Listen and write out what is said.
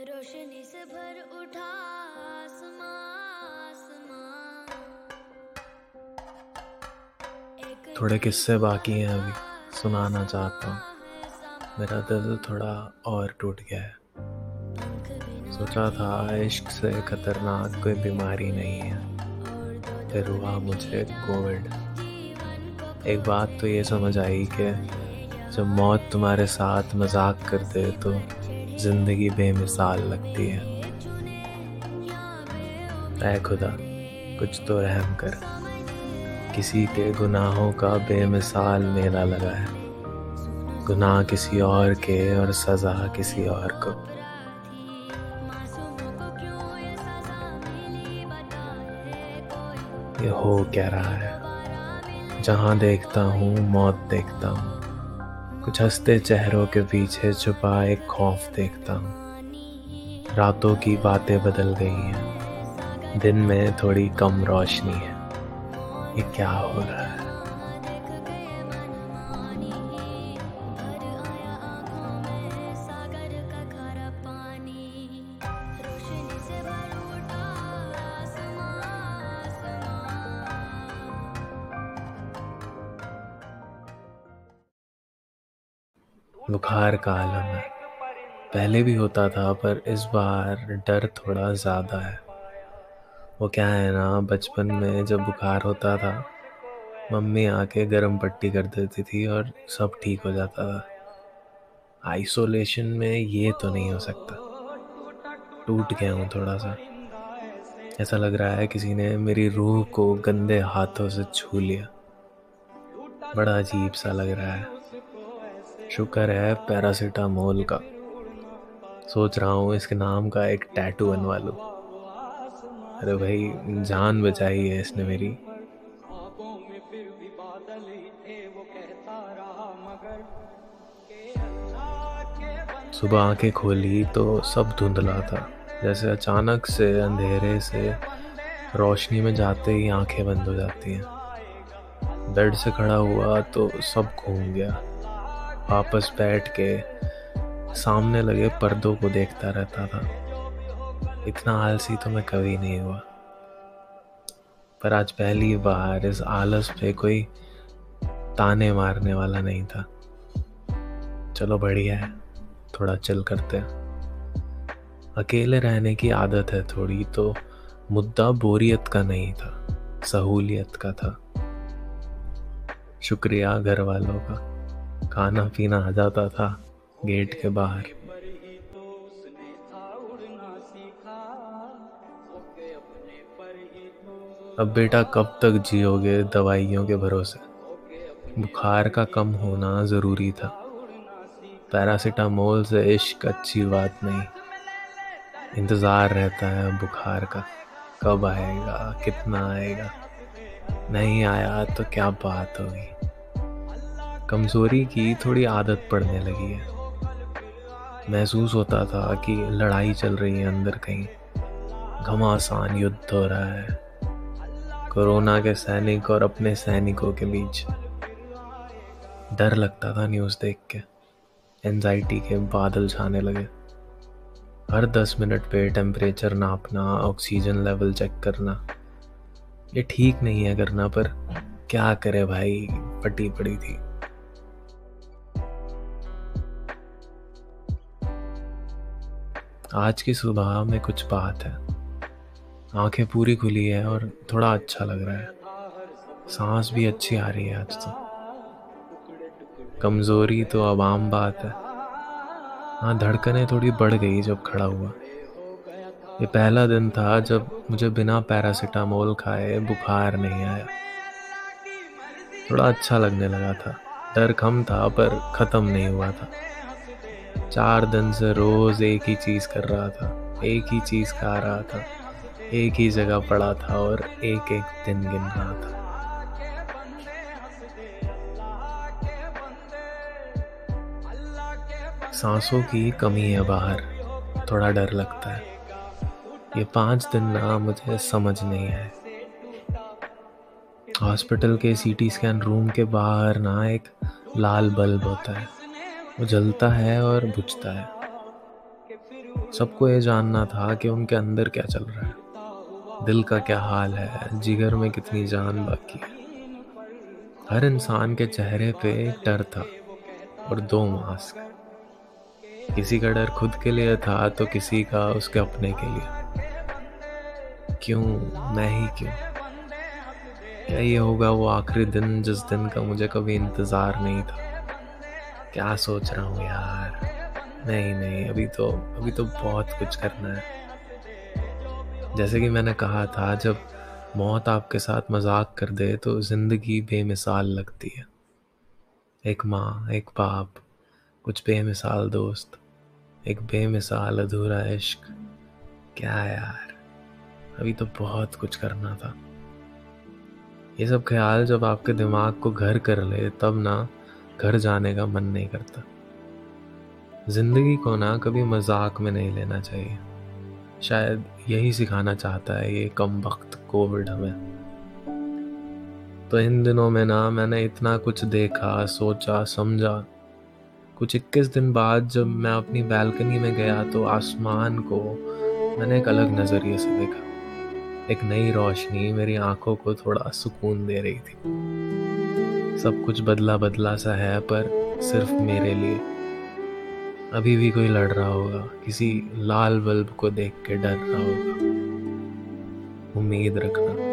रोशनी से भर उठा थोड़े किस्से बाकी हैं अभी सुनाना चाहता हूँ। मेरा दिल थोड़ा और टूट गया है। सोचा था इश्क से खतरनाक कोई बीमारी नहीं है। फिर हुआ मुझे कोविड। एक बात तो ये समझ आई कि जब मौत तुम्हारे साथ मज़ाक करते तो ज़िंदगी बेमिसाल लगती है। ऐ खुदा, कुछ तो रहम कर। किसी के गुनाहों का बेमिसाल मेला लगा है। गुनाह किसी और के और सजा किसी और को। ये हो क्या रहा है? जहाँ देखता हूँ, मौत देखता हूँ। कुछ हँसते चेहरों के पीछे छुपा एक खौफ देखता हूँ। रातों की बातें बदल गई हैं। दिन में थोड़ी कम रोशनी है। ये क्या हो रहा है? बुखार का आलम है। पहले भी होता था, पर इस बार डर थोड़ा ज़्यादा है। वो क्या है ना, बचपन में जब बुखार होता था, मम्मी आके गर्म पट्टी कर देती थी और सब ठीक हो जाता था। आइसोलेशन में ये तो नहीं हो सकता। टूट गया हूँ थोड़ा सा। ऐसा लग रहा है किसी ने मेरी रूह को गंदे हाथों से छू लिया। बड़ा अजीब सा लग रहा है। शुक्र है पैरासीटामोल का। सोच रहा हूँ इसके नाम का एक टैटू बनवा लूँ। अरे भाई, जान बचाई है इसने मेरी। सुबह आँखें खोली तो सब धुंधला था। जैसे अचानक से, अंधेरे से, रोशनी में जाते ही आँखें बंद हो जाती हैं। बेड से खड़ा हुआ तो सब घूम गया। वापस बैठ के सामने लगे पर्दों को देखता रहता था। इतना आलसी तो मैं कभी नहीं हुआ। पर आज पहली बार इस आलस पे कोई ताने मारने वाला नहीं था। चलो बढ़िया है, थोड़ा चिल करते हैं। अकेले रहने की आदत है थोड़ी तो मुद्दा बोरियत का नहीं था, सहूलियत का था। शुक्रिया घर वालों का। खाना पीना आ जाता था गेट के बाहर। अब बेटा कब तक जियोगे दवाइयों के भरोसे? बुखार का कम होना ज़रूरी था। पैरासीटामोल से इश्क अच्छी बात नहीं। इंतज़ार रहता है बुखार का। कब आएगा? कितना आएगा? नहीं आया तो क्या बात होगी? कमज़ोरी की थोड़ी आदत पड़ने लगी है। महसूस होता था कि लड़ाई चल रही है अंदर कहीं। घमासान युद्ध हो रहा है। कोरोना के सैनिक और अपने सैनिकों के बीच। डर लगता था न्यूज़ देख के। एनजाइटी के बादल छाने लगे। हर दस मिनट पे टेम्परेचर नापना, ऑक्सीजन लेवल चेक करना। ये ठीक नहीं है करना, पर क्या करे भाई पटी पड़ी थी। आज की सुबह में कुछ बात है। आँखें पूरी खुली है और थोड़ा अच्छा लग रहा है। सांस भी अच्छी आ रही है आज तो। कमज़ोरी तो अब आम बात है। हाँ धड़कनें थोड़ी बढ़ गई जब खड़ा हुआ। ये पहला दिन था जब मुझे बिना पैरासीटामोल खाए बुखार नहीं आया। थोड़ा अच्छा लगने लगा था। डर कम था, पर ख़त्म नहीं हुआ था। चार दिन से रोज़ एक ही चीज़ कर रहा था, एक ही चीज़ खा रहा था, एक ही जगह पड़ा था और एक एक दिन गिन रहा था। सांसों की कमी है बाहर, थोड़ा डर लगता है। ये पाँच दिन ना मुझे समझ नहीं आए हॉस्पिटल के सीटी स्कैन रूम के बाहर ना एक लाल बल्ब होता है। वो जलता है और बुझता है। सबको ये जानना था कि उनके अंदर क्या चल रहा है। दिल का क्या हाल है, जिगर में कितनी जान बाकी है। हर इंसान के चेहरे पे एक डर था और दो मास्क। किसी का डर खुद के लिए था तो किसी का उसके अपने के लिए। क्यों? मैं ही क्यों? क्या ये होगा वो आखिरी दिन जिस दिन का मुझे कभी इंतज़ार नहीं था? क्या सोच रहा हूँ यार? नहीं नहीं, अभी तो अभी तो बहुत कुछ करना है। जैसे कि मैंने कहा था, जब मौत आपके साथ मज़ाक कर दे तो ज़िंदगी बेमिसाल लगती है। एक माँ, एक बाप, कुछ बेमिसाल दोस्त, एक बेमिसाल अधूरा इश्क। क्या यार? अभी तो बहुत कुछ करना था। ये सब ख्याल जब आपके दिमाग को घर कर ले, तब ना घर जाने का मन नहीं करता। ज़िंदगी को ना कभी मज़ाक में नहीं लेना चाहिए। शायद यही सिखाना चाहता है ये कम वक्त कोविड हमें। तो इन दिनों में ना मैंने इतना कुछ देखा, सोचा, समझा। कुछ इक्कीस दिन बाद जब मैं अपनी बालकनी में गया तो आसमान को मैंने एक अलग नज़रिए से देखा। एक नई रोशनी मेरी आँखों को थोड़ा सुकून दे रही थी। सब कुछ बदला बदला सा है, पर सिर्फ़ मेरे लिए। अभी भी कोई लड़ रहा होगा, किसी लाल बल्ब को देख के डर रहा होगा। उम्मीद रखना।